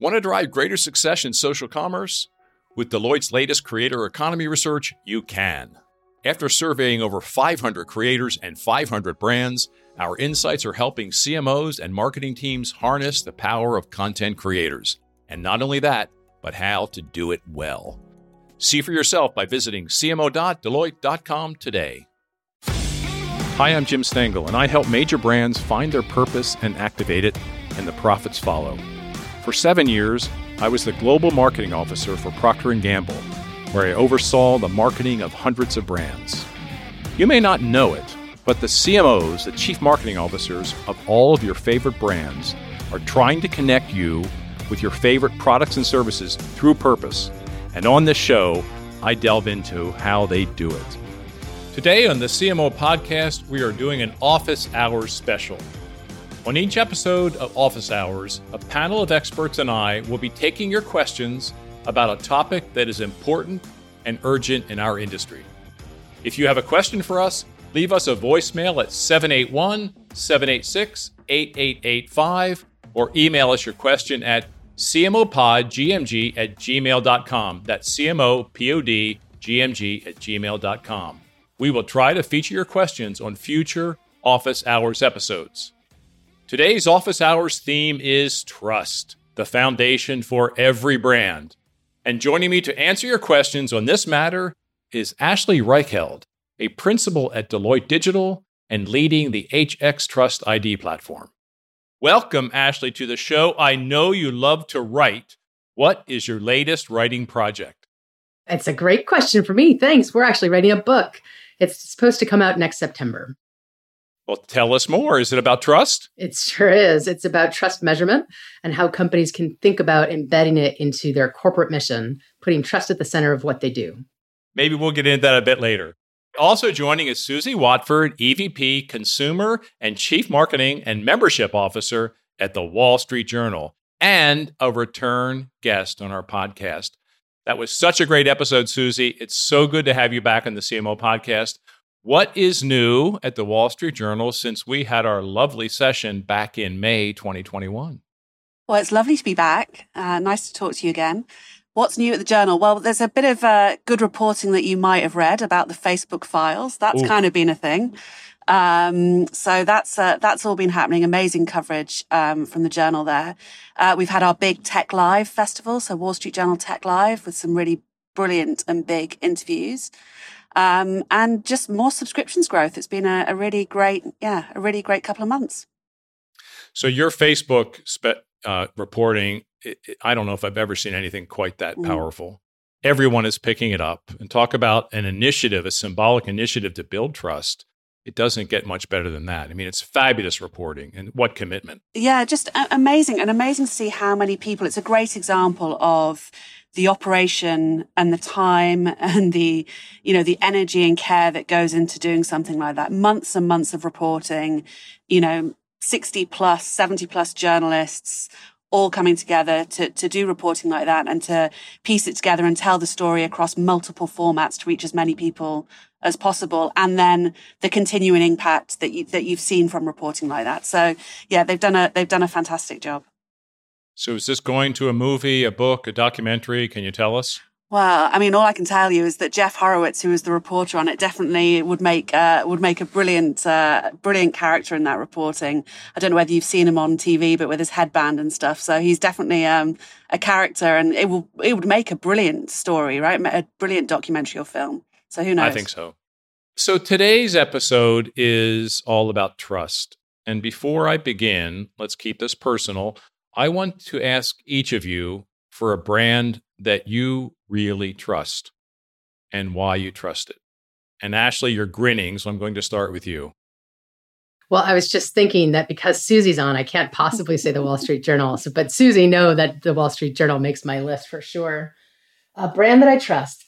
Want to drive greater success in social commerce? With Deloitte's latest creator economy research, you can. After surveying over 500 creators and 500 brands, our insights are helping CMOs and marketing teams harness the power of content creators. And not only that, but how to do it well. See for yourself by visiting cmo.deloitte.com today. Hi, I'm Jim Stengel, and I help major brands find their purpose and activate it, and the profits follow. For seven years, I was the global marketing officer for Procter & Gamble, where I oversaw the marketing of hundreds of brands. You may not know it, but the CMOs, the chief marketing officers of all of your favorite brands, are trying to connect you with your favorite products and services through purpose. And on this show, I delve into how they do it. Today on the CMO podcast, we are doing an office hours special. On each episode of Office Hours, a panel of experts and I will be taking your questions about a topic that is important and urgent in our industry. If you have a question for us, leave us a voicemail at 781 786 8885 or email us your question at cmopodgmg at gmail.com. That's cmopodgmg at gmail.com. We will try to feature your questions on future Office Hours episodes. Today's Office Hours theme is trust, the foundation for every brand. And joining me to answer your questions on this matter is Ashley Reichheld, a principal at Deloitte Digital and leading the HX Trust ID platform. Welcome, Ashley, to the show. I know you love to write. What is your latest writing project? It's a great question for me. Thanks. We're actually writing a book. It's supposed to come out next September. Well, tell us more. Is it about trust? It sure is. It's about trust measurement and how companies can think about embedding it into their corporate mission, putting trust at the center of what they do. Maybe we'll get into that a bit later. Also joining is Suzi Watford, EVP, Consumer and Chief Marketing and Membership Officer at the Wall Street Journal, and a return guest on our podcast. That was such a great episode, Suzi. It's so good to have you back on the CMO podcast. What is new at the Wall Street Journal since we had our lovely session back in May 2021? Well, it's lovely to be back. Uh, nice to talk to you again. What's new at the journal? Well, there's a bit of uh, good reporting that you might have read about the Facebook files. That's Ooh. kind of been a thing. Um, so that's uh, that's all been happening. Amazing coverage um, from the journal there. Uh, we've had our big Tech Live festival, so Wall Street Journal Tech Live, with some really brilliant and big interviews um, and just more subscriptions growth. It's been a, a, really great, yeah, a really great couple of months. So your Facebook spe- uh, reporting, it, it, I don't know if I've ever seen anything quite that mm. powerful. Everyone is picking it up and talk about an initiative, a symbolic initiative to build trust. It doesn't get much better than that. I mean, it's fabulous reporting and what commitment. Yeah, just amazing and amazing to see how many people. It's a great example of the operation and the time and the, you know, the energy and care that goes into doing something like that. Months and months of reporting, you know, 60 plus, 70 plus journalists all coming together to, to do reporting like that and to piece it together and tell the story across multiple formats to reach as many people as possible. And then the continuing impact that you, that you've seen from reporting like that. So yeah, they've done a, they've done a fantastic job. So is this going to a movie, a book, a documentary? Can you tell us? Well, I mean, all I can tell you is that Jeff Horowitz, who was the reporter on it, definitely would make uh, would make a brilliant uh, brilliant character in that reporting. I don't know whether you've seen him on TV, but with his headband and stuff. So he's definitely um, a character, and it will it would make a brilliant story, right? A brilliant documentary or film. So who knows? I think so. So today's episode is all about trust. And before I begin, let's keep this personal. I want to ask each of you for a brand that you really trust and why you trust it. And Ashley, you're grinning, so I'm going to start with you. Well, I was just thinking that because Suzi's on, I can't possibly say the Wall Street Journal. So, but Suzi, know that the Wall Street Journal makes my list for sure. A brand that I trust.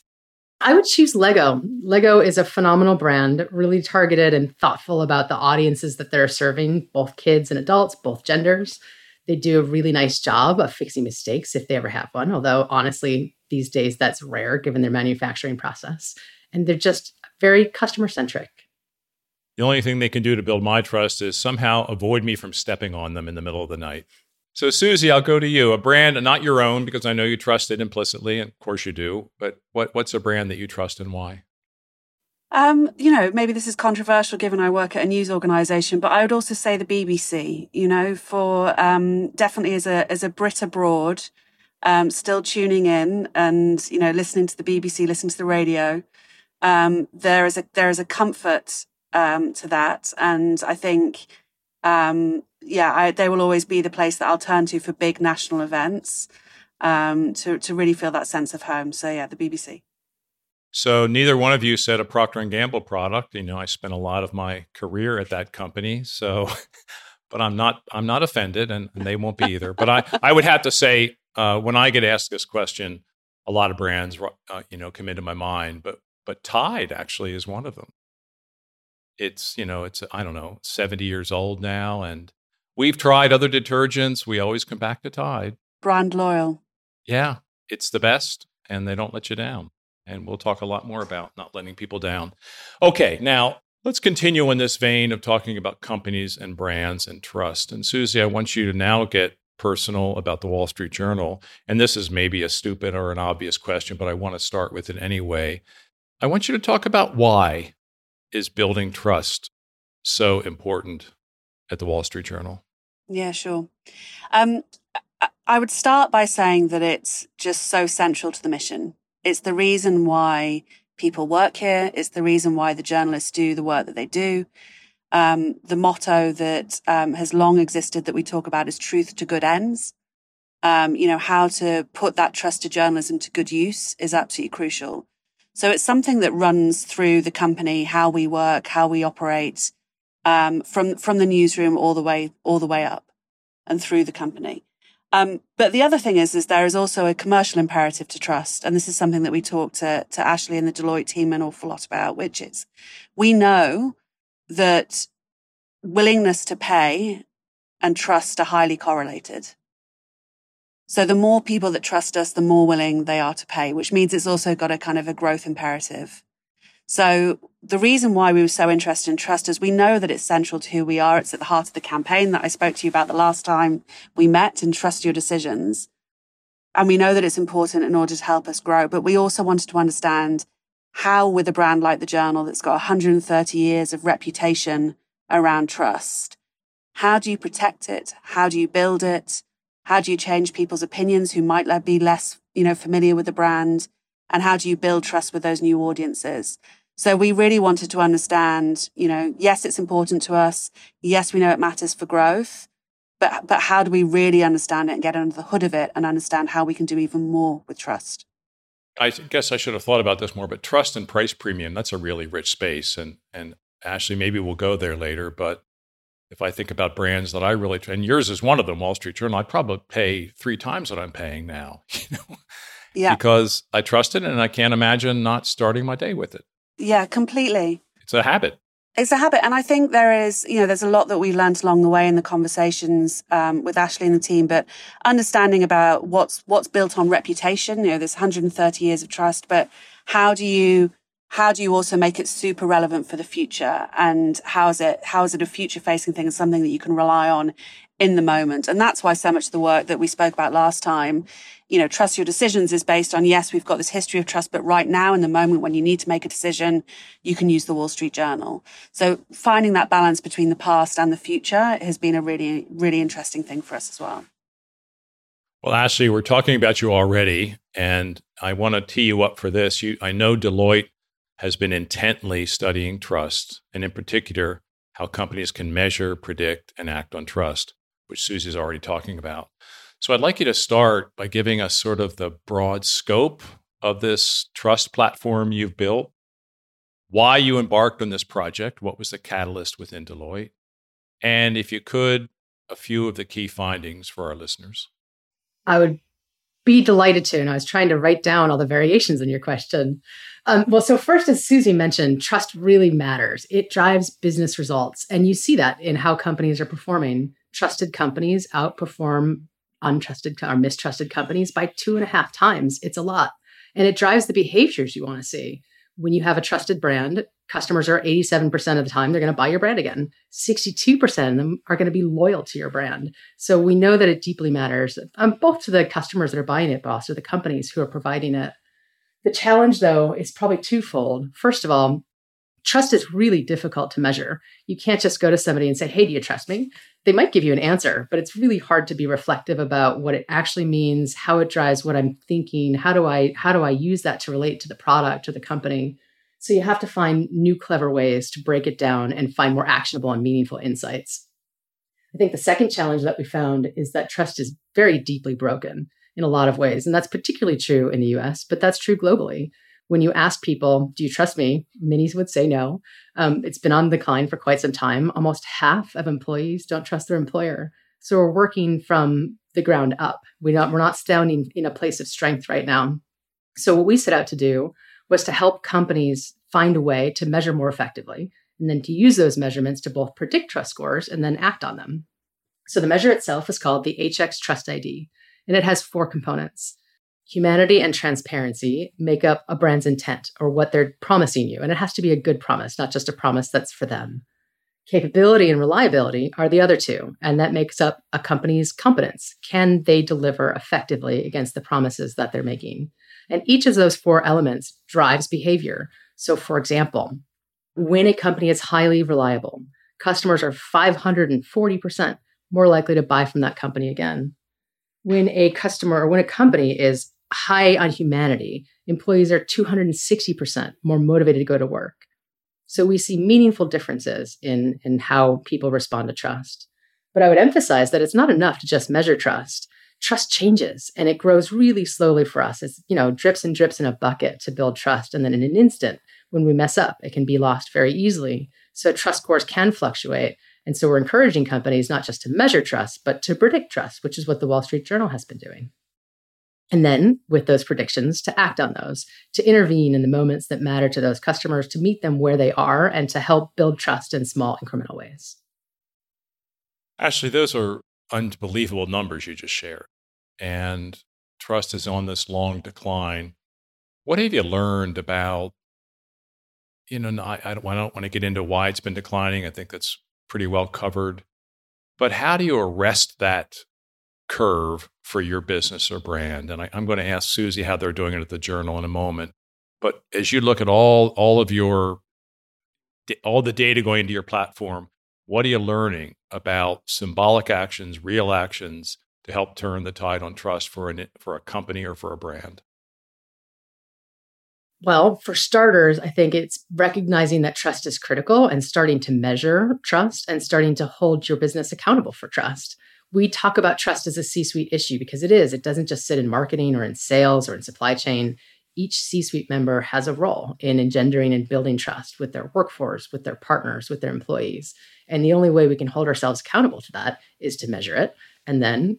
I would choose Lego. Lego is a phenomenal brand, really targeted and thoughtful about the audiences that they're serving, both kids and adults, both genders. They do a really nice job of fixing mistakes if they ever have one, although honestly, these days that's rare given their manufacturing process. And they're just very customer centric. The only thing they can do to build my trust is somehow avoid me from stepping on them in the middle of the night. So, Suzi, I'll go to you. A brand, not your own, because I know you trust it implicitly, and of course you do. But what, what's a brand that you trust and why? Um, you know, maybe this is controversial given I work at a news organization, but I would also say the BBC, you know, for um, definitely as a as a Brit abroad, um, still tuning in and, you know, listening to the BBC, listening to the radio. Um, there is a there is a comfort um, to that. And I think um, yeah, I, they will always be the place that I'll turn to for big national events to to really feel that sense of home. So yeah, the BBC. So neither one of you said a Procter and Gamble product. You know, I spent a lot of my career at that company, so but I'm not I'm not offended, and, and they won't be either. but I I would have to say uh, when I get asked this question, a lot of brands uh, you know come into my mind, but but Tide actually is one of them. It's you know it's I don't know 70 years old now, and we've tried other detergents. We always come back to Tide. Brand loyal. Yeah, it's the best, and they don't let you down. And we'll talk a lot more about not letting people down. Okay, now let's continue in this vein of talking about companies and brands and trust. And Suzi, I want you to now get personal about the Wall Street Journal. And this is maybe a stupid or an obvious question, but I want to start with it anyway. I want you to talk about why is building trust so important at the Wall Street Journal? Yeah, sure. Um, I would start by saying that it's just so central to the mission. It's the reason why people work here. It's the reason why the journalists do the work that they do. Um, the motto that um, has long existed that we talk about is truth to good ends. Um, you know, how to put that trusted journalism to good use is absolutely crucial. So it's something that runs through the company, how we work, how we operate, um, from from the newsroom all the way all the way up and through the company. Um, but the other thing is, is there is also a commercial imperative to trust. And this is something that we talk to, to Ashley and the Deloitte team an awful lot about, which is we know that willingness to pay and trust are highly correlated. So the more people that trust us, the more willing they are to pay, which means it's also got a kind of a growth imperative. So the reason why we were so interested in trust is we know that it's central to who we are. It's at the heart of the campaign that I spoke to you about the last time we met and trust your decisions. And we know that it's important in order to help us grow. But we also wanted to understand how with a brand like the journal that's got 130 years of reputation around trust, how do you protect it? How do you build it? How do you change people's opinions who might be less, you know, familiar with the brand? And how do you build trust with those new audiences? So we really wanted to understand, you know, yes, it's important to us. Yes, we know it matters for growth, but, but how do we really understand it and get under the hood of it and understand how we can do even more with trust? I guess I should have thought about this more, but trust and price premium, that's a really rich space. And, and Ashley, maybe we'll go there later, but if I think about brands that I really, and yours is one of them, Wall Street Journal, I'd probably pay three times what I'm paying now, you know, yeah. because I trust it and I can't imagine not starting my day with it. Yeah, completely. It's a habit. It's a habit. And I think there is, you know, there's a lot that we learned along the way in the conversations um, with Ashley and the team, but understanding about what's, what's built on reputation, you know, there's 130 years of trust, but how do you, how do you also make it super relevant for the future? And how is it, how is it a future facing thing and something that you can rely on in the moment? And that's why so much of the work that we spoke about last time you know, trust your decisions is based on, yes, we've got this history of trust, but right now in the moment when you need to make a decision, you can use the Wall Street Journal. So finding that balance between the past and the future has been a really, really interesting thing for us as well. Well, Ashley, we're talking about you already, and I want to tee you up for this. You, I know Deloitte has been intently studying trust, and in particular, how companies can measure, predict, and act on trust, which Suzi's already talking about. So I'd like you to start by giving us sort of the broad scope of this trust platform you've built, why you embarked on this project, what was the catalyst within Deloitte, and if you could, a few of the key findings for our listeners. I would be delighted to. And I was trying to write down all the variations in your question. Um, well, so first, as Suzi mentioned, trust really matters. It drives business results. And you see that in how companies are performing. Trusted companies outperform untrusted or mistrusted companies by two and a half times. It's a lot. And it drives the behaviors you want to see, When you have a trusted brand, customers are 87% of the time they're going to buy your brand again. 62% of them are going to be loyal to your brand. So we know that it deeply matters, um, both to the customers that are buying it, but also the companies who are providing it. The challenge, though, is probably twofold. First of all, trust is really difficult to measure. You can't just go to somebody and say, Hey, do you trust me? They might give you an answer, but it's really hard to be reflective about what it actually means, how it drives what I'm thinking, how do I how do I use that to relate to the product or the company? So you have to find new clever ways to break it down and find more actionable and meaningful insights. I think the second challenge that we found is that trust is very deeply broken in a lot of ways. And that's particularly true in the US, but that's true globally when you ask people, do you trust me? Many would say no. Um, it's been on the decline for quite some time. Almost half of employees don't trust their employer. So we're working from the ground up. We're not, we're not standing in a place of strength right now. So what we set out to do was to help companies find a way to measure more effectively and then to use those measurements to both predict trust scores and then act on them. So the measure itself is called the HX Trust ID, and it has four components. Humanity and transparency make up a brand's intent or what they're promising you. And it has to be a good promise, not just a promise that's for them. Capability and reliability are the other two, and that makes up a company's competence. Can they deliver effectively against the promises that they're making? And each of those four elements drives behavior. So, for example, when a company is highly reliable, customers are 540% more likely to buy from that company again when a customer or when a company is high on humanity, employees are 260% more motivated to go to work. So we see meaningful differences in, in how people respond to trust. But I would emphasize that it's not enough to just measure trust. Trust changes and it grows really slowly for us. It's, you know, drips and drips in a bucket to build trust. And then in an instant, when we mess up, it can be lost very easily. So trust scores can fluctuate. And so we're encouraging companies not just to measure trust, but to predict trust, which is what the Wall Street Journal has been doing. And then with those predictions, to act on those, to intervene in the moments that matter to those customers, to meet them where they are, and to help build trust in small incremental ways. Ashley, those are unbelievable numbers you just shared. And trust is on this long decline. What have you learned about, you know, I, I don't, I don't want to get into why it's been declining. I think that's pretty well covered. But how do you arrest that curve for your business or brand? And I, am going to ask Suzi how they're doing it at the Journal in a moment. But as you look at all all of your all the data going into your platform, what are you learning about symbolic actions, real actions to help turn the tide on trust for an for a company or for a brand? Well, for starters, I think it's recognizing that trust is critical and starting to measure trust and starting to hold your business accountable for trust. We talk about trust as a C suite issue because it is. It doesn't just sit in marketing or in sales or in supply chain. Each C suite member has a role in engendering and building trust with their workforce, with their partners, with their employees. And the only way we can hold ourselves accountable to that is to measure it and then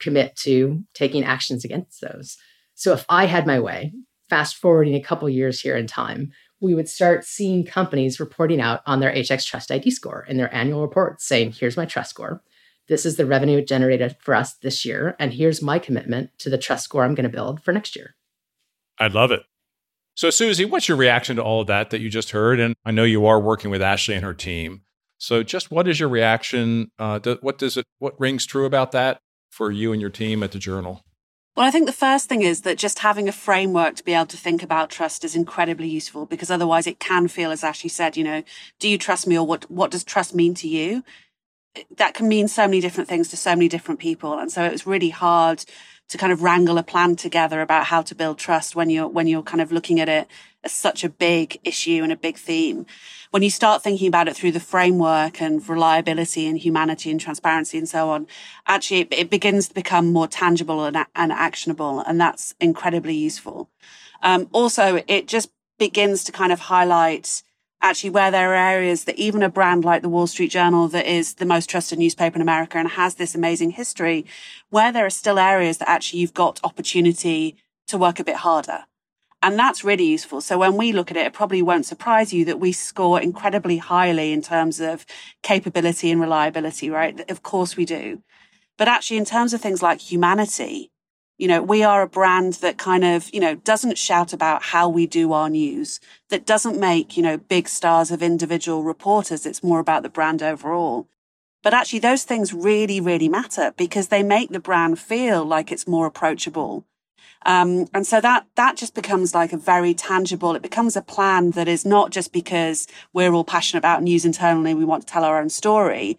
commit to taking actions against those. So if I had my way, fast forwarding a couple years here in time, we would start seeing companies reporting out on their HX Trust ID score in their annual reports saying, here's my trust score. This is the revenue generated for us this year. And here's my commitment to the trust score I'm going to build for next year. I love it. So, Suzi, what's your reaction to all of that that you just heard? And I know you are working with Ashley and her team. So, just what is your reaction? Uh, what does it? What rings true about that for you and your team at the Journal? Well, I think the first thing is that just having a framework to be able to think about trust is incredibly useful because otherwise it can feel, as Ashley said, you know, do you trust me or what, what does trust mean to you? That can mean so many different things to so many different people. And so it was really hard to kind of wrangle a plan together about how to build trust when you're, when you're kind of looking at it as such a big issue and a big theme. When you start thinking about it through the framework and reliability and humanity and transparency and so on, actually it, it begins to become more tangible and, and, actionable. And that's incredibly useful. Um, also, it just begins to kind of highlight actually where there are areas that even a brand like the Wall Street Journal that is the most trusted newspaper in America and has this amazing history, where there are still areas that actually you've got opportunity to work a bit harder. And that's really useful. So when we look at it, it probably won't surprise you that we score incredibly highly in terms of capability and reliability, right? Of course we do. But actually, in terms of things like humanity, You know, we are a brand that kind of, you know, doesn't shout about how we do our news, that doesn't make, you know, big stars of individual reporters. It's more about the brand overall. But actually, those things really, really matter because they make the brand feel like it's more approachable. Um, and so that, that just becomes like a very tangible, it becomes a plan that is not just because we're all passionate about news internally. We want to tell our own story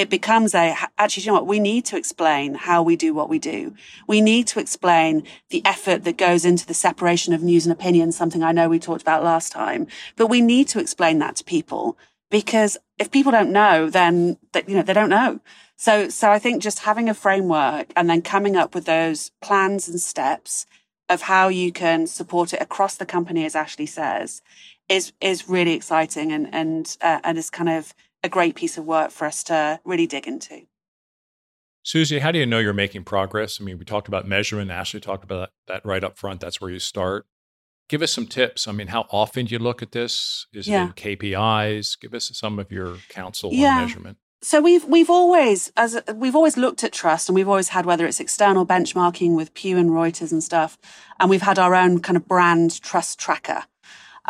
it becomes a actually, you know what? We need to explain how we do what we do. We need to explain the effort that goes into the separation of news and opinion, something I know we talked about last time. But we need to explain that to people because if people don't know, then they, you know they don't know. So, so I think just having a framework and then coming up with those plans and steps of how you can support it across the company, as Ashley says, is is really exciting and and uh, and is kind of a great piece of work for us to really dig into. Suzi, how do you know you're making progress? I mean, we talked about measurement. Ashley talked about that right up front. That's where you start. Give us some tips. I mean, how often do you look at this? Is yeah. it in KPIs? Give us some of your counsel yeah. on measurement. So we've we've always as we've always looked at trust, and we've always had whether it's external benchmarking with Pew and Reuters and stuff, and we've had our own kind of brand trust tracker.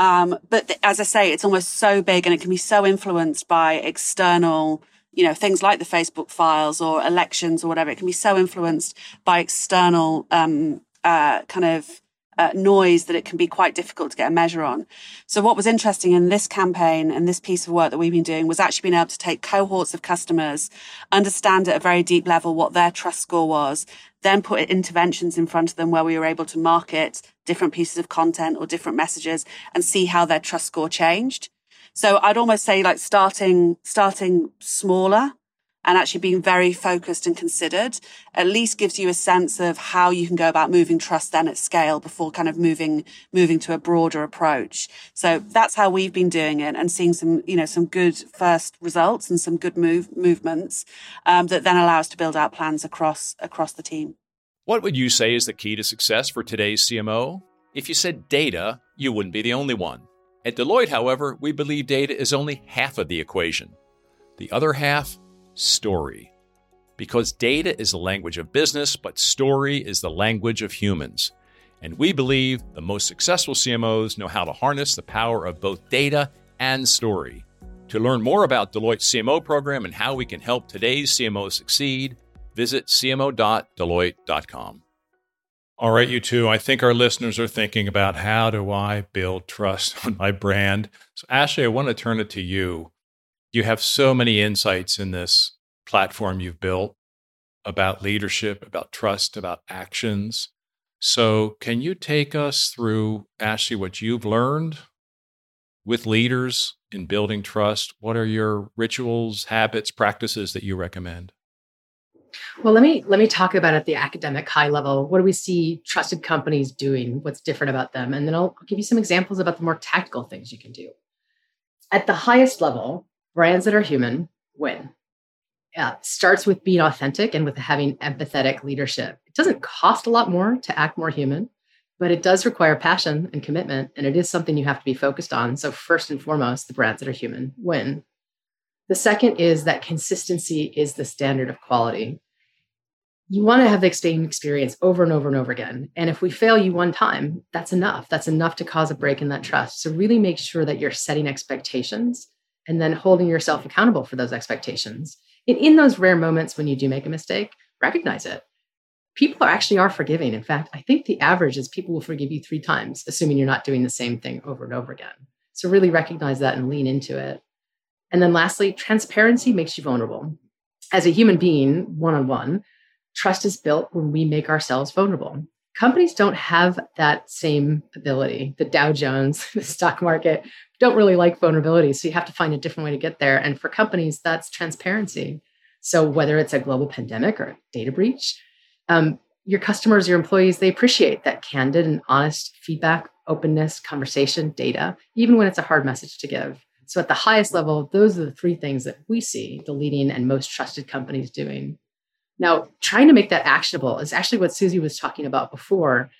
Um, but th- as I say, it's almost so big and it can be so influenced by external, you know, things like the Facebook files or elections or whatever. It can be so influenced by external, um, uh, kind of, uh, noise that it can be quite difficult to get a measure on. So what was interesting in this campaign and this piece of work that we've been doing was actually being able to take cohorts of customers, understand at a very deep level what their trust score was, then put interventions in front of them where we were able to market different pieces of content or different messages and see how their trust score changed. So I'd almost say like starting, starting smaller and actually being very focused and considered at least gives you a sense of how you can go about moving trust then at scale before kind of moving, moving to a broader approach. So that's how we've been doing it and seeing some, you know, some good first results and some good move movements, um, that then allow us to build out plans across, across the team. What would you say is the key to success for today's CMO? If you said data, you wouldn't be the only one. At Deloitte, however, we believe data is only half of the equation. The other half story. Because data is the language of business, but story is the language of humans. And we believe the most successful CMOs know how to harness the power of both data and story. To learn more about Deloitte's CMO program and how we can help today's CMOs succeed, visit cmo.deloitte.com. All right, you two, I think our listeners are thinking about how do I build trust on my brand? So, Ashley, I want to turn it to you you have so many insights in this platform you've built about leadership, about trust, about actions. So, can you take us through, Ashley, what you've learned with leaders in building trust? What are your rituals, habits, practices that you recommend? Well, let me let me talk about at the academic high level. What do we see trusted companies doing? What's different about them? And then I'll, I'll give you some examples about the more tactical things you can do. At the highest level, brands that are human win. Yeah, starts with being authentic and with having empathetic leadership. It doesn't cost a lot more to act more human, but it does require passion and commitment, and it is something you have to be focused on. So, first and foremost, the brands that are human win. The second is that consistency is the standard of quality. You want to have the same experience over and over and over again. And if we fail you one time, that's enough. That's enough to cause a break in that trust. So, really make sure that you're setting expectations and then holding yourself accountable for those expectations. And in those rare moments when you do make a mistake, recognize it. People are actually are forgiving. In fact, I think the average is people will forgive you three times, assuming you're not doing the same thing over and over again. So really recognize that and lean into it. And then lastly, transparency makes you vulnerable. As a human being, one on one, trust is built when we make ourselves vulnerable. Companies don't have that same ability. The Dow Jones, the stock market, don't really like vulnerability. So you have to find a different way to get there. And for companies, that's transparency. So whether it's a global pandemic or data breach, um, your customers, your employees, they appreciate that candid and honest feedback, openness, conversation, data, even when it's a hard message to give. So at the highest level, those are the three things that we see the leading and most trusted companies doing. Now, trying to make that actionable is actually what Suzi was talking about before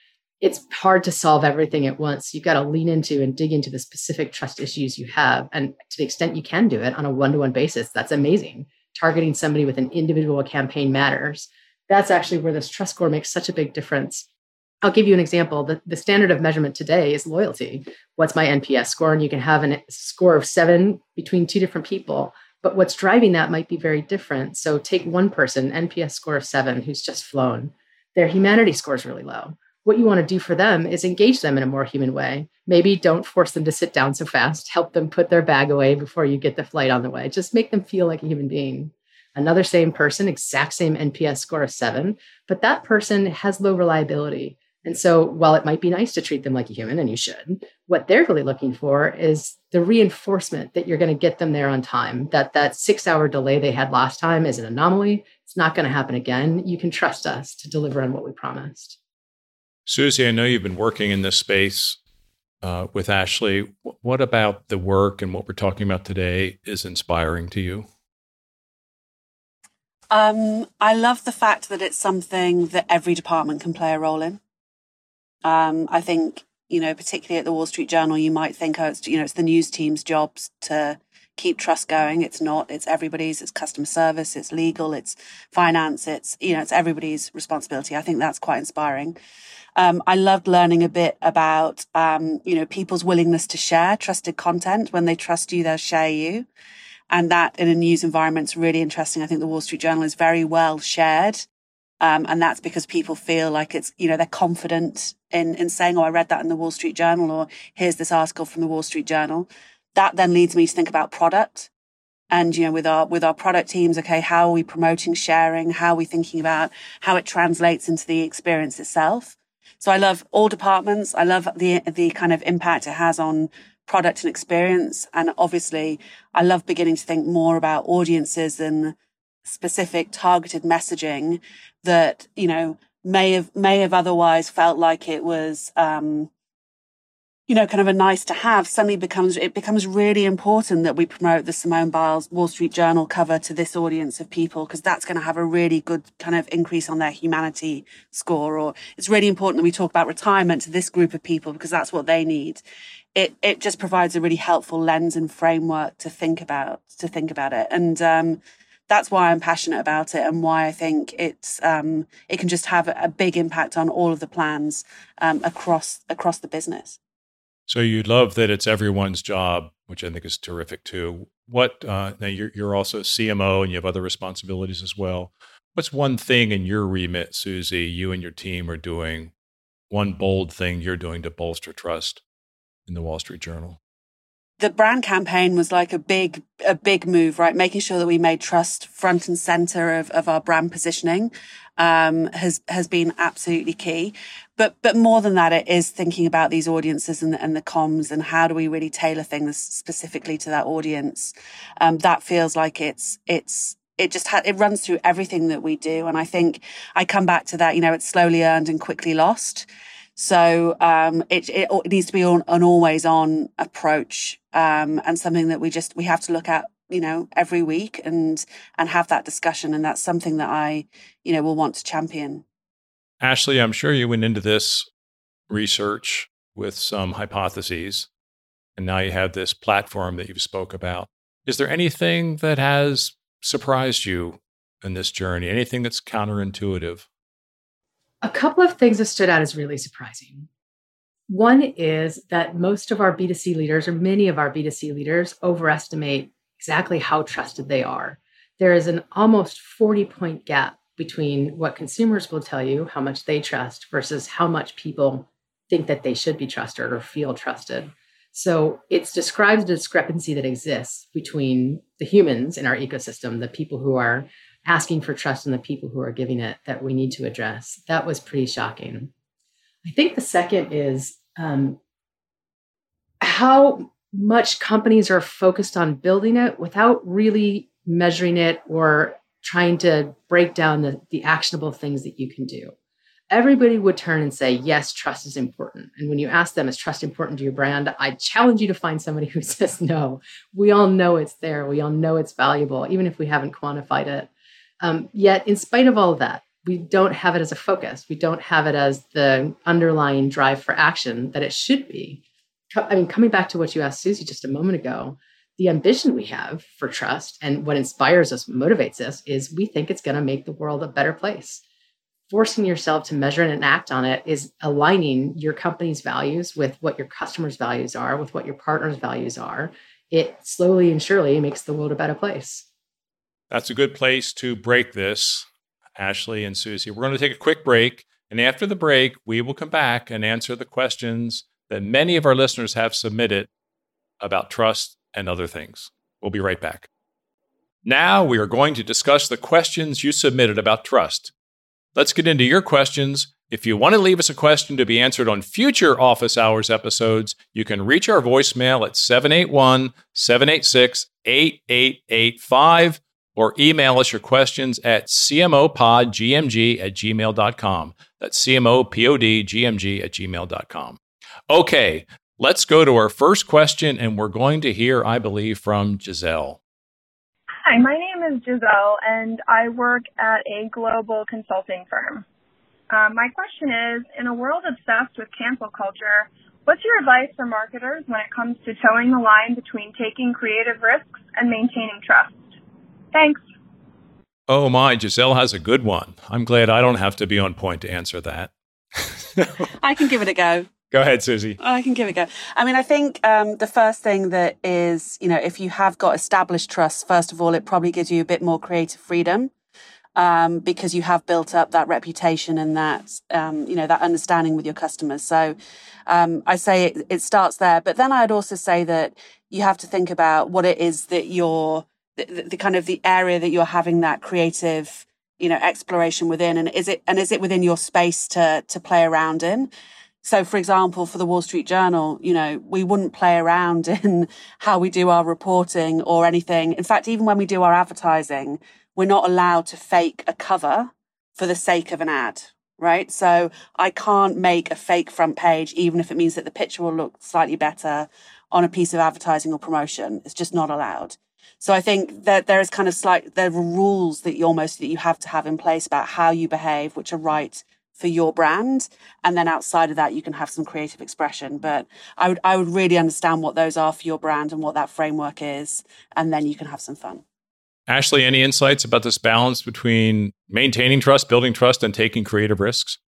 it's hard to solve everything at once. You've got to lean into and dig into the specific trust issues you have. And to the extent you can do it on a one to one basis, that's amazing. Targeting somebody with an individual campaign matters. That's actually where this trust score makes such a big difference. I'll give you an example. The, the standard of measurement today is loyalty. What's my NPS score? And you can have a score of seven between two different people. But what's driving that might be very different. So take one person, NPS score of seven, who's just flown. Their humanity score is really low. What you want to do for them is engage them in a more human way. Maybe don't force them to sit down so fast. Help them put their bag away before you get the flight on the way. Just make them feel like a human being. Another same person, exact same NPS score of seven, but that person has low reliability and so, while it might be nice to treat them like a human, and you should, what they're really looking for is the reinforcement that you're going to get them there on time. That that six hour delay they had last time is an anomaly. It's not going to happen again. You can trust us to deliver on what we promised. Suzi, I know you've been working in this space uh, with Ashley. What about the work and what we're talking about today is inspiring to you? Um, I love the fact that it's something that every department can play a role in. Um, I think, you know, particularly at the Wall Street Journal, you might think, oh, it's, you know, it's the news team's jobs to keep trust going. It's not, it's everybody's, it's customer service, it's legal, it's finance, it's, you know, it's everybody's responsibility. I think that's quite inspiring. Um, I loved learning a bit about, um, you know, people's willingness to share trusted content. When they trust you, they'll share you. And that in a news environment is really interesting. I think the Wall Street Journal is very well shared um, and that's because people feel like it's, you know, they're confident in, in saying, oh, I read that in the Wall Street Journal or here's this article from the Wall Street Journal. That then leads me to think about product. And, you know, with our, with our product teams, okay, how are we promoting sharing? How are we thinking about how it translates into the experience itself? So I love all departments. I love the, the kind of impact it has on product and experience. And obviously I love beginning to think more about audiences and specific targeted messaging that, you know, may have, may have otherwise felt like it was, um, you know, kind of a nice to have suddenly becomes, it becomes really important that we promote the Simone Biles Wall Street Journal cover to this audience of people because that's going to have a really good kind of increase on their humanity score. Or it's really important that we talk about retirement to this group of people because that's what they need. It, it just provides a really helpful lens and framework to think about, to think about it. And, um, that's why I'm passionate about it and why I think it's um, it can just have a big impact on all of the plans um, across across the business. So you love that it's everyone's job, which I think is terrific too. What uh, now you're you're also CMO and you have other responsibilities as well. What's one thing in your remit, Suzi, you and your team are doing? One bold thing you're doing to bolster trust in the Wall Street Journal the brand campaign was like a big, a big move, right? Making sure that we made trust front and center of, of our brand positioning, um, has, has been absolutely key. But, but more than that, it is thinking about these audiences and, and the comms and how do we really tailor things specifically to that audience? Um, that feels like it's, it's, it just ha- it runs through everything that we do. And I think I come back to that, you know, it's slowly earned and quickly lost. So um, it, it, it needs to be on, an always on approach um, and something that we just we have to look at you know every week and and have that discussion and that's something that I you know will want to champion. Ashley, I'm sure you went into this research with some hypotheses and now you have this platform that you've spoke about. Is there anything that has surprised you in this journey? Anything that's counterintuitive? A couple of things that stood out as really surprising. One is that most of our B2C leaders, or many of our B2C leaders, overestimate exactly how trusted they are. There is an almost 40 point gap between what consumers will tell you how much they trust versus how much people think that they should be trusted or feel trusted. So it's describes the discrepancy that exists between the humans in our ecosystem, the people who are asking for trust in the people who are giving it that we need to address. That was pretty shocking. I think the second is um, how much companies are focused on building it without really measuring it or trying to break down the, the actionable things that you can do. Everybody would turn and say, Yes, trust is important. And when you ask them, Is trust important to your brand? I challenge you to find somebody who says no. We all know it's there. We all know it's valuable, even if we haven't quantified it. Um, yet, in spite of all of that, we don't have it as a focus. We don't have it as the underlying drive for action that it should be. I mean, coming back to what you asked Suzi just a moment ago, the ambition we have for trust and what inspires us, motivates us, is we think it's going to make the world a better place. forcing yourself to measure and act on it is aligning your company's values with what your customers' values are, with what your partners' values are. It slowly and surely makes the world a better place. That's a good place to break this, Ashley and Suzi. We're going to take a quick break. And after the break, we will come back and answer the questions that many of our listeners have submitted about trust and other things. We'll be right back. Now we are going to discuss the questions you submitted about trust. Let's get into your questions. If you want to leave us a question to be answered on future Office Hours episodes, you can reach our voicemail at 781 786 8885 or email us your questions at cmopodgmg at gmail.com. That's cmopodgmg at gmail.com. Okay, let's go to our first question, and we're going to hear, I believe, from Giselle. Hi, my name is Giselle, and I work at a global consulting firm. Um, my question is In a world obsessed with cancel culture, what's your advice for marketers when it comes to toeing the line between taking creative risks and maintaining trust? Thanks. Oh my, Giselle has a good one. I'm glad I don't have to be on point to answer that. I can give it a go. Go ahead, Suzi. I can give it a go. I mean, I think um, the first thing that is, you know, if you have got established trust, first of all, it probably gives you a bit more creative freedom um, because you have built up that reputation and that, um, you know, that understanding with your customers. So um, I say it, it starts there. But then I'd also say that you have to think about what it is that you're the, the kind of the area that you're having that creative you know exploration within and is it and is it within your space to to play around in? So for example for the wall street journal you know we wouldn't play around in how we do our reporting or anything. In fact even when we do our advertising we're not allowed to fake a cover for the sake of an ad right? So i can't make a fake front page even if it means that the picture will look slightly better on a piece of advertising or promotion. It's just not allowed so I think that there is kind of slight, there are rules that you almost, that you have to have in place about how you behave, which are right for your brand. And then outside of that, you can have some creative expression. But I would, I would really understand what those are for your brand and what that framework is. And then you can have some fun. Ashley, any insights about this balance between maintaining trust, building trust, and taking creative risks?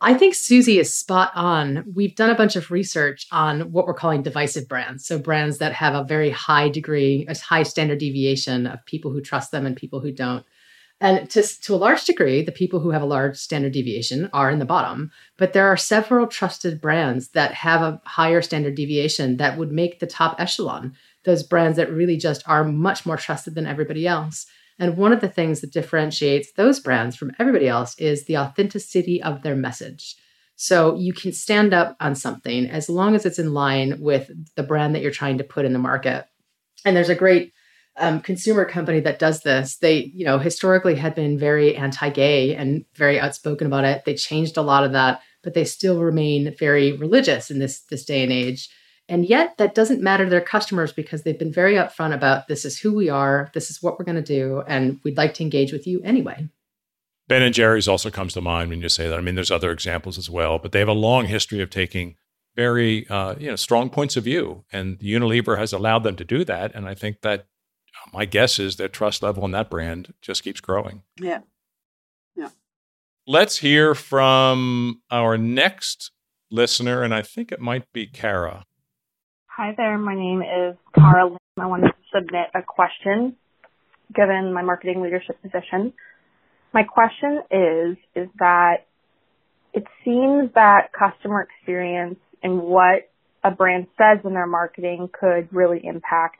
I think Suzi is spot on. We've done a bunch of research on what we're calling divisive brands. So, brands that have a very high degree, a high standard deviation of people who trust them and people who don't. And to, to a large degree, the people who have a large standard deviation are in the bottom. But there are several trusted brands that have a higher standard deviation that would make the top echelon. Those brands that really just are much more trusted than everybody else. And one of the things that differentiates those brands from everybody else is the authenticity of their message. So you can stand up on something as long as it's in line with the brand that you're trying to put in the market. And there's a great um, consumer company that does this. They, you know, historically had been very anti-gay and very outspoken about it. They changed a lot of that, but they still remain very religious in this this day and age. And yet, that doesn't matter to their customers because they've been very upfront about this is who we are, this is what we're going to do, and we'd like to engage with you anyway. Ben and Jerry's also comes to mind when you say that. I mean, there's other examples as well, but they have a long history of taking very uh, you know strong points of view, and Unilever has allowed them to do that. And I think that my guess is that trust level in that brand just keeps growing. Yeah, yeah. Let's hear from our next listener, and I think it might be Kara. Hi there, my name is Cara Lim. I wanted to submit a question given my marketing leadership position. My question is, is that it seems that customer experience and what a brand says in their marketing could really impact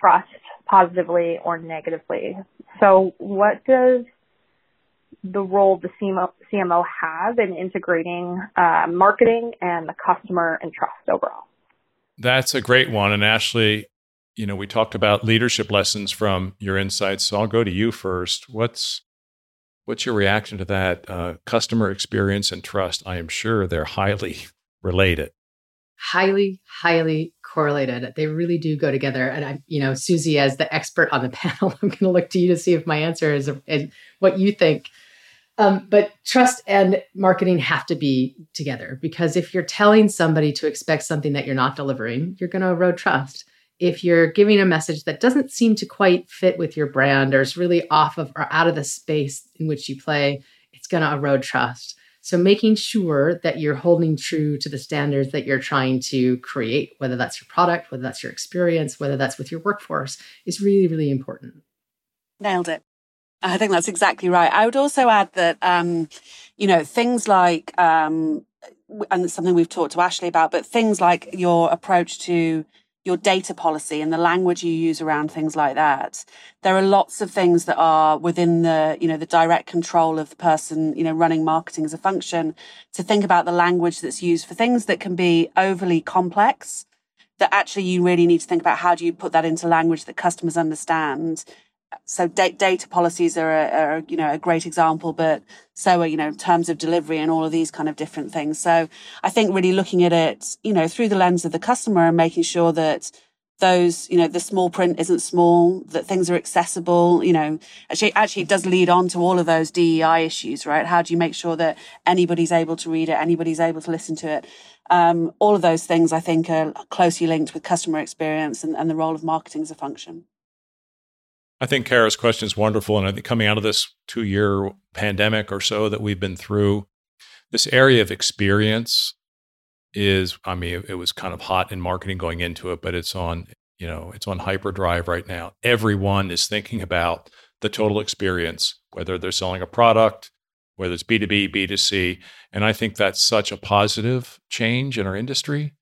trust positively or negatively. So what does the role the CMO, CMO have in integrating uh, marketing and the customer and trust overall? That's a great one. And Ashley, you know, we talked about leadership lessons from your insights. So I'll go to you first. What's what's your reaction to that? Uh, customer experience and trust. I am sure they're highly related. Highly, highly correlated. They really do go together. And I, you know, Suzi, as the expert on the panel, I'm going to look to you to see if my answer is, is what you think. Um, but trust and marketing have to be together because if you're telling somebody to expect something that you're not delivering, you're going to erode trust. If you're giving a message that doesn't seem to quite fit with your brand or is really off of or out of the space in which you play, it's going to erode trust. So making sure that you're holding true to the standards that you're trying to create, whether that's your product, whether that's your experience, whether that's with your workforce, is really, really important. Nailed it. I think that's exactly right. I would also add that, um, you know, things like, um, and it's something we've talked to Ashley about, but things like your approach to your data policy and the language you use around things like that. There are lots of things that are within the, you know, the direct control of the person, you know, running marketing as a function to think about the language that's used for things that can be overly complex that actually you really need to think about how do you put that into language that customers understand so da- data policies are, a, are, you know, a great example, but so are, you know, terms of delivery and all of these kind of different things. So I think really looking at it, you know, through the lens of the customer and making sure that those, you know, the small print isn't small, that things are accessible, you know, actually, actually it does lead on to all of those DEI issues, right? How do you make sure that anybody's able to read it, anybody's able to listen to it? Um, all of those things I think are closely linked with customer experience and, and the role of marketing as a function. I think Kara's question is wonderful. And I think coming out of this two year pandemic or so that we've been through, this area of experience is, I mean, it, was kind of hot in marketing going into it, but it's on, you know, it's on hyperdrive right now. Everyone is thinking about the total experience, whether they're selling a product, whether it's B2B, B2C. And I think that's such a positive change in our industry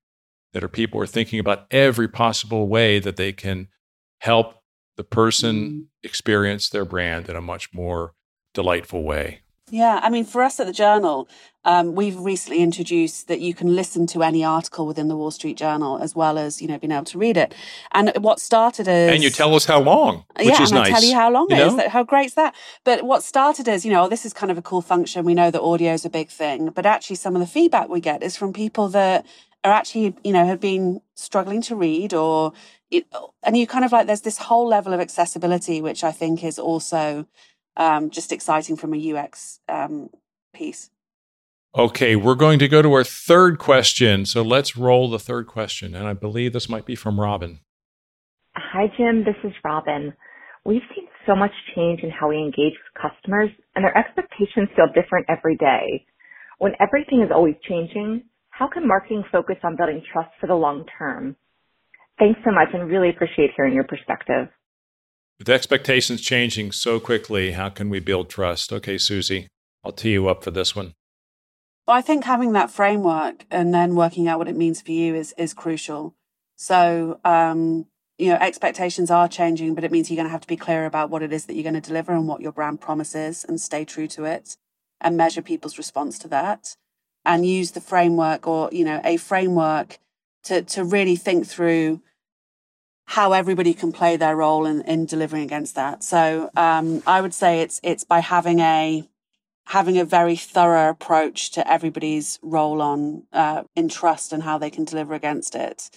that our people are thinking about every possible way that they can help the person experience their brand in a much more delightful way. Yeah, I mean, for us at the Journal, um, we've recently introduced that you can listen to any article within the Wall Street Journal as well as you know being able to read it. And what started as and you tell us how long, which yeah, is and nice. I tell you how long you it know? is. That, how great is that? But what started as you know, this is kind of a cool function. We know that audio is a big thing, but actually, some of the feedback we get is from people that are actually you know have been struggling to read or it, and you kind of like there's this whole level of accessibility which i think is also um, just exciting from a ux um, piece. Okay we're going to go to our third question so let's roll the third question and i believe this might be from robin. Hi jim this is robin. We've seen so much change in how we engage with customers and their expectations feel different every day. When everything is always changing how can marketing focus on building trust for the long term Thanks so much and really appreciate hearing your perspective. With expectations changing so quickly, how can we build trust? Okay, Suzi, I'll tee you up for this one. Well, I think having that framework and then working out what it means for you is is crucial. So, um, you know, expectations are changing, but it means you're going to have to be clear about what it is that you're going to deliver and what your brand promises and stay true to it and measure people's response to that and use the framework or, you know, a framework to, to really think through how everybody can play their role in, in delivering against that. So um, I would say it's it's by having a having a very thorough approach to everybody's role on uh, in trust and how they can deliver against it.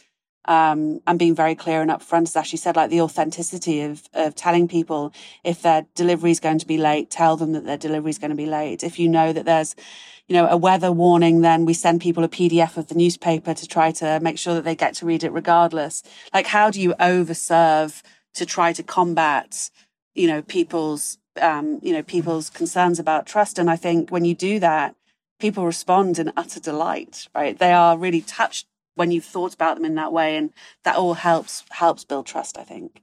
Um, and being very clear and upfront, as Ashley said, like the authenticity of of telling people if their delivery is going to be late, tell them that their delivery is going to be late. If you know that there's you know, a weather warning, then we send people a PDF of the newspaper to try to make sure that they get to read it regardless. Like, how do you overserve to try to combat, you know, people's, um, you know, people's concerns about trust? And I think when you do that, people respond in utter delight, right? They are really touched when you've thought about them in that way. And that all helps, helps build trust, I think.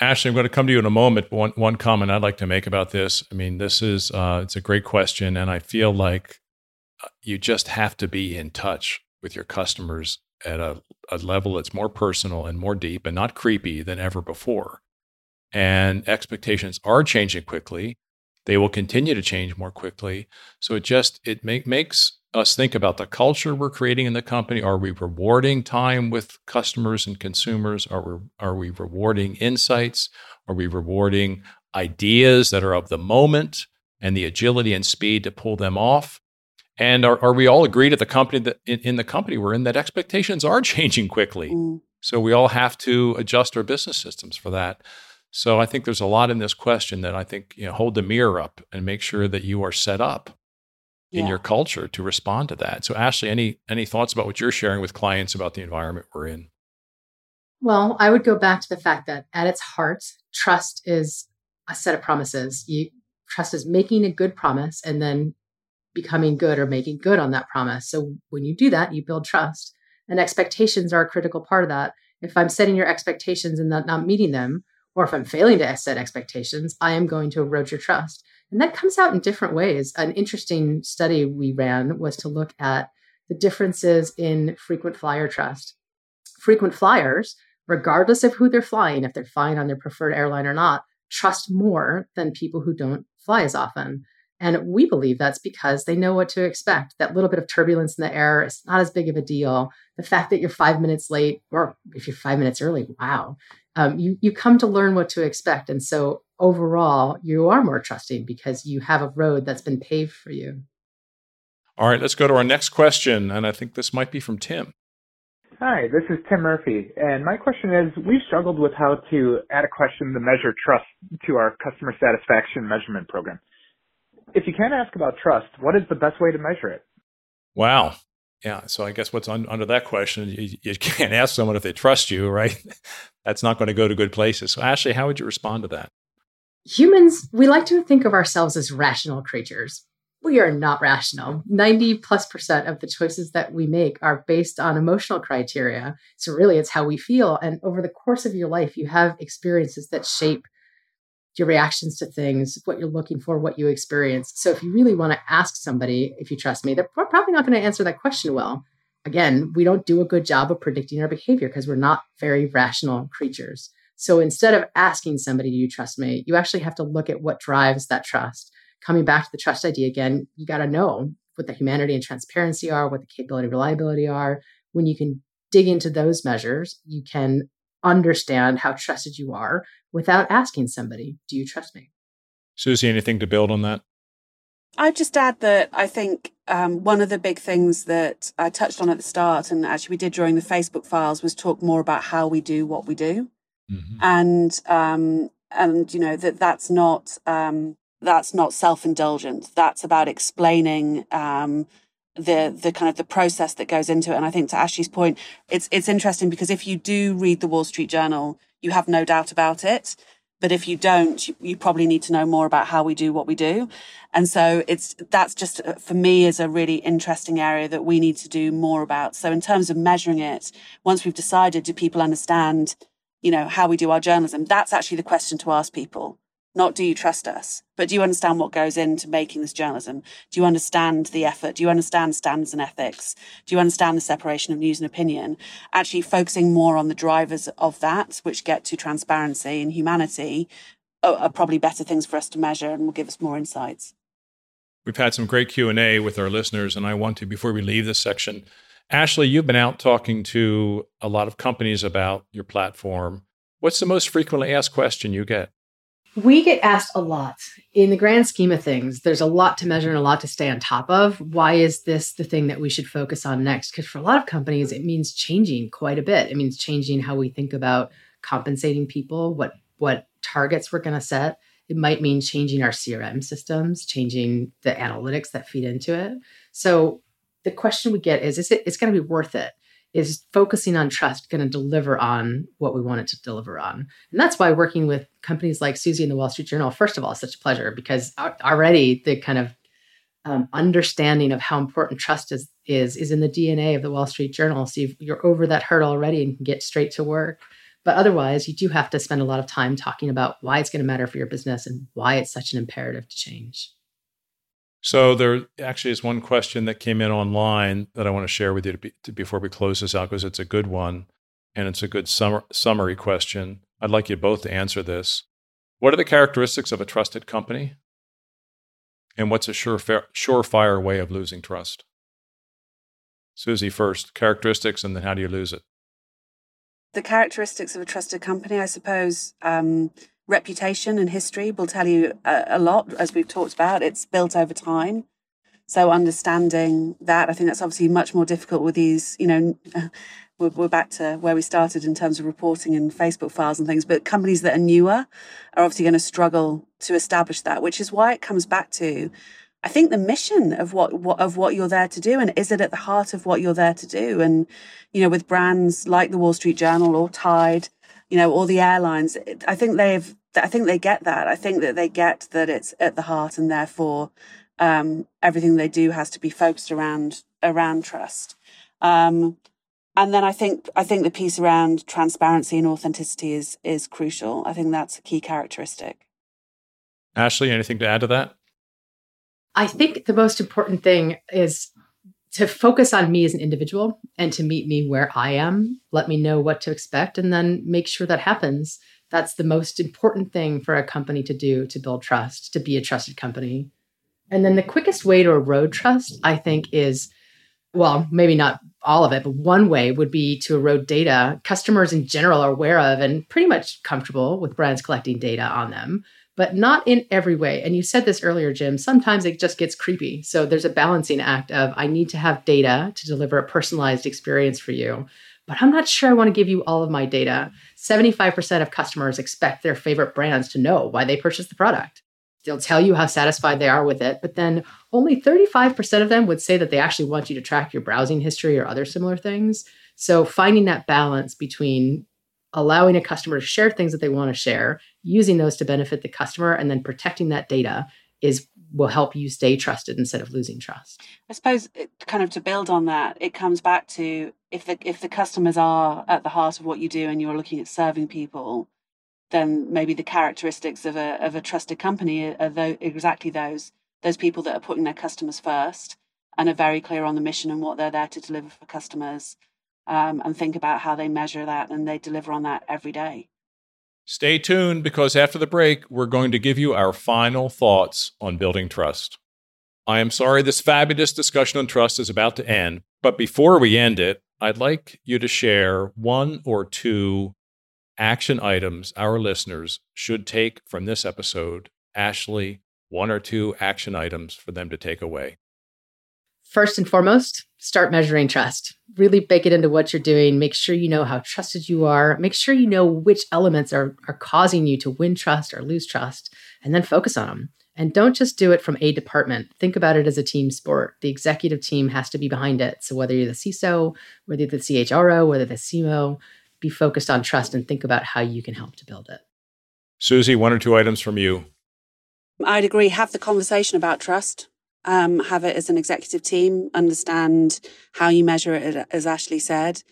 Ashley, I'm going to come to you in a moment. One, one comment I'd like to make about this. I mean, this is uh, it's a great question, and I feel like you just have to be in touch with your customers at a, a level that's more personal and more deep and not creepy than ever before. And expectations are changing quickly. They will continue to change more quickly. So it just it make, makes us think about the culture we're creating in the company. Are we rewarding time with customers and consumers? Are we, are we rewarding insights? Are we rewarding ideas that are of the moment and the agility and speed to pull them off? And are, are we all agreed at the company that in, in, the company we're in that expectations are changing quickly? Mm. So we all have to adjust our business systems for that. So I think there's a lot in this question that I think you know hold the mirror up and make sure that you are set up yeah. in your culture to respond to that. So Ashley, any any thoughts about what you're sharing with clients about the environment we're in? Well, I would go back to the fact that at its heart, trust is a set of promises. You Trust is making a good promise and then becoming good or making good on that promise. So when you do that, you build trust. And expectations are a critical part of that. If I'm setting your expectations and not, not meeting them, or if I'm failing to set expectations, I am going to erode your trust. And that comes out in different ways. An interesting study we ran was to look at the differences in frequent flyer trust. Frequent flyers, regardless of who they're flying, if they're flying on their preferred airline or not, trust more than people who don't fly as often. And we believe that's because they know what to expect. That little bit of turbulence in the air is not as big of a deal. The fact that you're five minutes late, or if you're five minutes early, wow, um, you you come to learn what to expect. And so overall, you are more trusting because you have a road that's been paved for you. All right, let's go to our next question, and I think this might be from Tim. Hi, this is Tim Murphy, and my question is we've struggled with how to add a question to measure trust to our customer satisfaction measurement program. If you can't ask about trust, what is the best way to measure it? Wow. Yeah. So I guess what's un- under that question, you, you can't ask someone if they trust you, right? That's not going to go to good places. So, Ashley, how would you respond to that? Humans, we like to think of ourselves as rational creatures. We are not rational. 90 plus percent of the choices that we make are based on emotional criteria. So, really, it's how we feel. And over the course of your life, you have experiences that shape your reactions to things, what you're looking for, what you experience. So if you really want to ask somebody, if you trust me, they're probably not going to answer that question well. Again, we don't do a good job of predicting our behavior because we're not very rational creatures. So instead of asking somebody, do you trust me? You actually have to look at what drives that trust. Coming back to the trust idea again, you got to know what the humanity and transparency are, what the capability reliability are. When you can dig into those measures, you can understand how trusted you are without asking somebody, Do you trust me? Suzi, anything to build on that? I'd just add that I think um, one of the big things that I touched on at the start, and actually we did during the Facebook files, was talk more about how we do what we do, mm-hmm. and um, and you know that that's not um, that's not self indulgent. That's about explaining um, the the kind of the process that goes into it. And I think to Ashley's point, it's it's interesting because if you do read the Wall Street Journal, you have no doubt about it. But if you don't, you, you probably need to know more about how we do what we do. And so it's that's just uh, for me is a really interesting area that we need to do more about. So in terms of measuring it, once we've decided, do people understand, you know, how we do our journalism? That's actually the question to ask people not do you trust us, but do you understand what goes into making this journalism? Do you understand the effort? Do you understand standards and ethics? Do you understand the separation of news and opinion? Actually focusing more on the drivers of that, which get to transparency and humanity are, are probably better things for us to measure and will give us more insights. We've had some great Q&A with our listeners and I want to before we leave this section Ashley, you've been out talking to a lot of companies about your platform. What's the most frequently asked question you get? We get asked a lot. In the grand scheme of things, there's a lot to measure and a lot to stay on top of. Why is this the thing that we should focus on next? Because for a lot of companies, it means changing quite a bit. It means changing how we think about compensating people, what what targets we're going to set. It might mean changing our CRM systems, changing the analytics that feed into it. So the question we get is, is it it's going to be worth it? Is focusing on trust going to deliver on what we want it to deliver on? And that's why working with companies like Suzi and the Wall Street Journal, first of all, is such a pleasure because already the kind of um, understanding of how important trust is, is is in the DNA of the Wall Street Journal. So you're over that hurdle already and can get straight to work. But otherwise, you do have to spend a lot of time talking about why it's going to matter for your business and why it's such an imperative to change. So there actually is one question that came in online that I want to share with you to be, to, before we close this out because it's a good one and it's a good summer, summary question. I'd like you both to answer this. What are the characteristics of a trusted company? And what's a surefire, surefire way of losing trust? Suzi, first, characteristics, and then how do you lose it? The characteristics of a trusted company, I suppose, um, reputation and history will tell you a, a, lot, as we've talked about. It's built over time. So understanding that, I think that's obviously much more difficult with these, you know, we're, back to where we started in terms of reporting and Facebook files and things, but companies that are newer are obviously going to struggle to establish that, which is why it comes back to, I think the mission of what, what, of what you're there to do. And is it at the heart of what you're there to do? And, you know, with brands like the Wall Street Journal or Tide, you know, all the airlines, I think they've I think they get that. I think that they get that it's at the heart, and therefore um, everything they do has to be focused around around trust. Um, and then I think I think the piece around transparency and authenticity is is crucial. I think that's a key characteristic. Ashley, anything to add to that? I think the most important thing is to focus on me as an individual and to meet me where I am, let me know what to expect, and then make sure that happens. That's the most important thing for a company to do to build trust, to be a trusted company. And then the quickest way to erode trust, I think, is well, maybe not all of it, but one way would be to erode data customers in general are aware of and pretty much comfortable with brands collecting data on them, but not in every way. And you said this earlier, Jim, sometimes it just gets creepy. So there's a balancing act of I need to have data to deliver a personalized experience for you, but I'm not sure I want to give you all of my data. 75% of customers expect their favorite brands to know why they purchased the product. They'll tell you how satisfied they are with it, but then only 35% of them would say that they actually want you to track your browsing history or other similar things. So finding that balance between allowing a customer to share things that they want to share, using those to benefit the customer, and then protecting that data is will help you stay trusted instead of losing trust. I suppose uh, kind of to build on that, it comes back to if the if the customers are at the heart of what you do and you're looking at serving people, then maybe the characteristics of a of a trusted company are th- exactly those those people that are putting their customers first and are very clear on the mission and what they're there to deliver for customers um, and think about how they measure that and they deliver on that every day. Stay tuned because after the break, we're going to give you our final thoughts on building trust. I am sorry this fabulous discussion on trust is about to end, but before we end it, I'd like you to share one or two action items our listeners should take from this episode. Ashley, one or two action items for them to take away. First and foremost, start measuring trust. Really bake it into what you're doing. Make sure you know how trusted you are. Make sure you know which elements are, are causing you to win trust or lose trust, and then focus on them. And don't just do it from a department. Think about it as a team sport. The executive team has to be behind it. So whether you're the CISO, whether you're the CHRO, whether the CMO, be focused on trust and think about how you can help to build it. Suzi, one or two items from you. I'd agree. Have the conversation about trust. Um, have it as an executive team. Understand how you measure it, as Ashley said,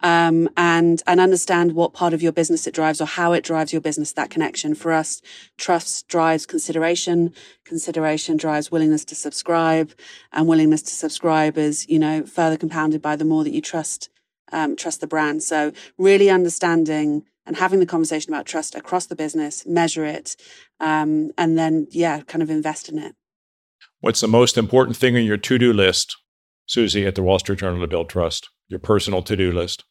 um, and and understand what part of your business it drives or how it drives your business. That connection for us, trust drives consideration. Consideration drives willingness to subscribe, and willingness to subscribe is you know further compounded by the more that you trust um, trust the brand. So really understanding and having the conversation about trust across the business, measure it, um, and then yeah, kind of invest in it. What's the most important thing on your to-do list, Suzi, at the Wall Street Journal to build trust? Your personal to-do list.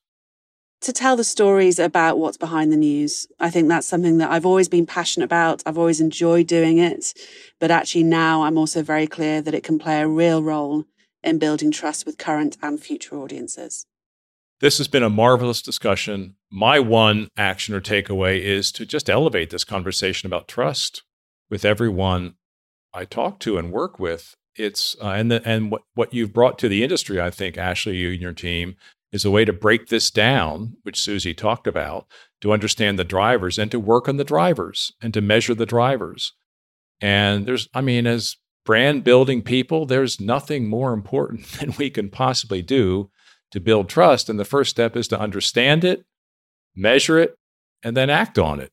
To tell the stories about what's behind the news. I think that's something that I've always been passionate about. I've always enjoyed doing it. But actually now I'm also very clear that it can play a real role in building trust with current and future audiences. This has been a marvelous discussion. My one action or takeaway is to just elevate this conversation about trust with everyone I talk to and work with. It's uh, and the, and what what you've brought to the industry, I think, Ashley, you and your team, is a way to break this down, which Suzi talked about, to understand the drivers and to work on the drivers and to measure the drivers. And there's, I mean, as brand building people, there's nothing more important than we can possibly do to build trust. And the first step is to understand it, measure it, and then act on it.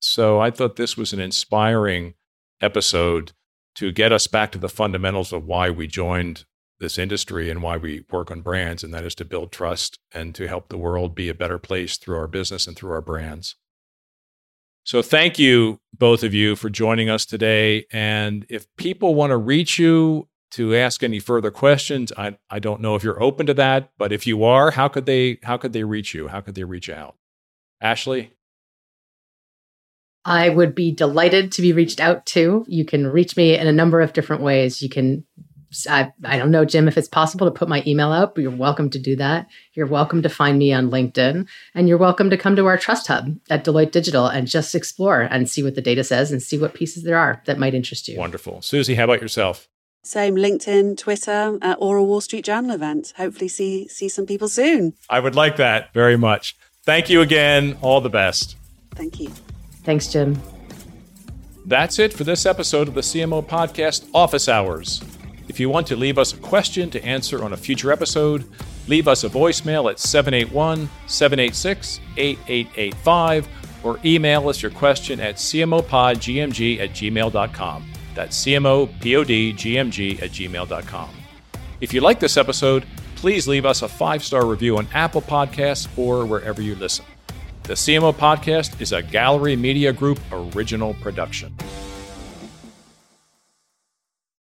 So I thought this was an inspiring episode to get us back to the fundamentals of why we joined this industry and why we work on brands, and that is to build trust and to help the world be a better place through our business and through our brands. So, thank you, both of you, for joining us today. And if people want to reach you to ask any further questions. I, I don't know if you're open to that, but if you are, how could they how could they reach you? How could they reach out? Ashley? I would be delighted to be reached out to. You can reach me in a number of different ways. You can I, I don't know, Jim, if it's possible to put my email out, but you're welcome to do that. You're welcome to find me on LinkedIn, and you're welcome to come to our Trust Hub at Deloitte Digital and just explore and see what the data says and see what pieces there are that might interest you. Wonderful. Suzi, how about yourself? Same LinkedIn, Twitter, uh, or a Wall Street Journal event. Hopefully, see see some people soon. I would like that very much. Thank you again. All the best. Thank you. Thanks, Jim. That's it for this episode of the CMO Podcast Office Hours. If you want to leave us a question to answer on a future episode, leave us a voicemail at 781 786 8885 or email us your question at cmopodgmg at gmail.com. That's cmopodgmg at gmail.com. If you like this episode, please leave us a five star review on Apple Podcasts or wherever you listen. The CMO Podcast is a Gallery Media Group original production.